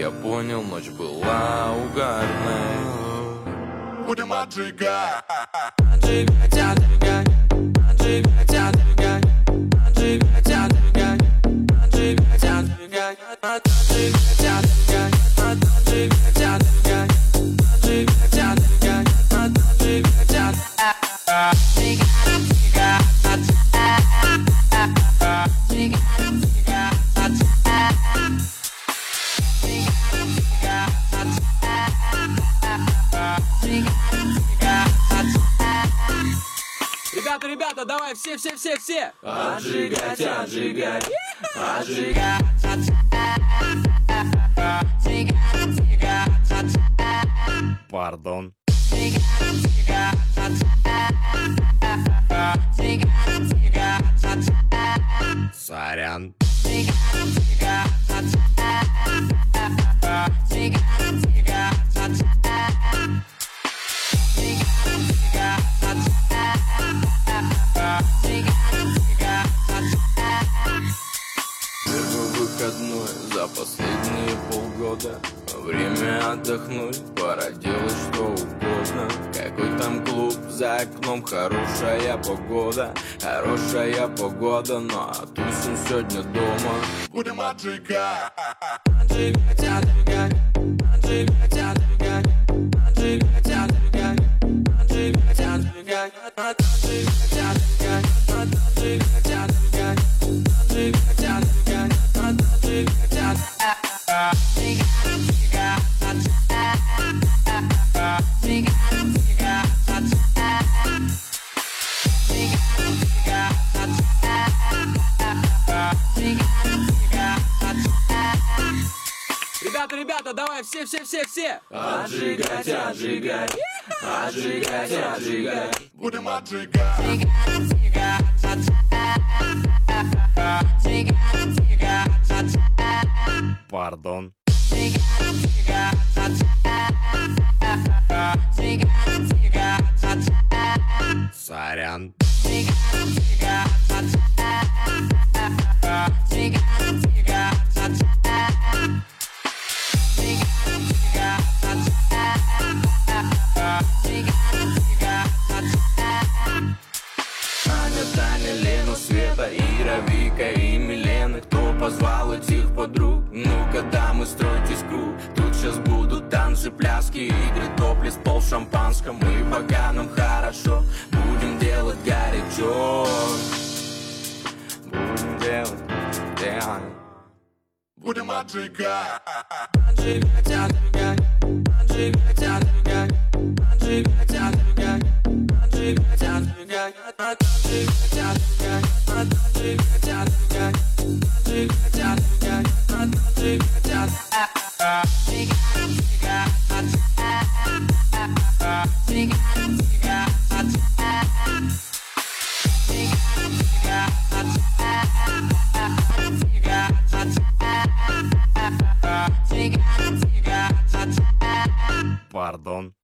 я понял, ночь была угарной Будем отжигать. Отжигать, отжигать Ребята, ребята, давай, все, все, все, все! Отжигать, отжигать Отжигать Пардон. Сорян. Полгода Время отдохнуть, пора делать что угодно Какой там клуб, за окном хорошая погода Хорошая погода, но тусим сегодня дома Будем отжигать Отжигать, отжигать Отжигать, отжигать Отжигать, отжигать Отжигать, отжигать Отжигать, отжигать Отжигать, Ребята, ребята, давай, все, все, все, все! Отжигать, отжигать Отжигать, отжигать Будем отжигать Пардон. Сорян. Аня, позвал этих подруг? Ну-ка, дамы, стройтесь круг. Тут сейчас будут танцы, пляски, игры, топлес, пол в шампанском. Мы поганым хорошо, будем делать горячо. Будем делать, делать Будем Отжигать, отжигать Отжигать, отжигать Отжигать, отжигать Отжигать, отжигать Отжигать, отжигать Отжигать, Пардон.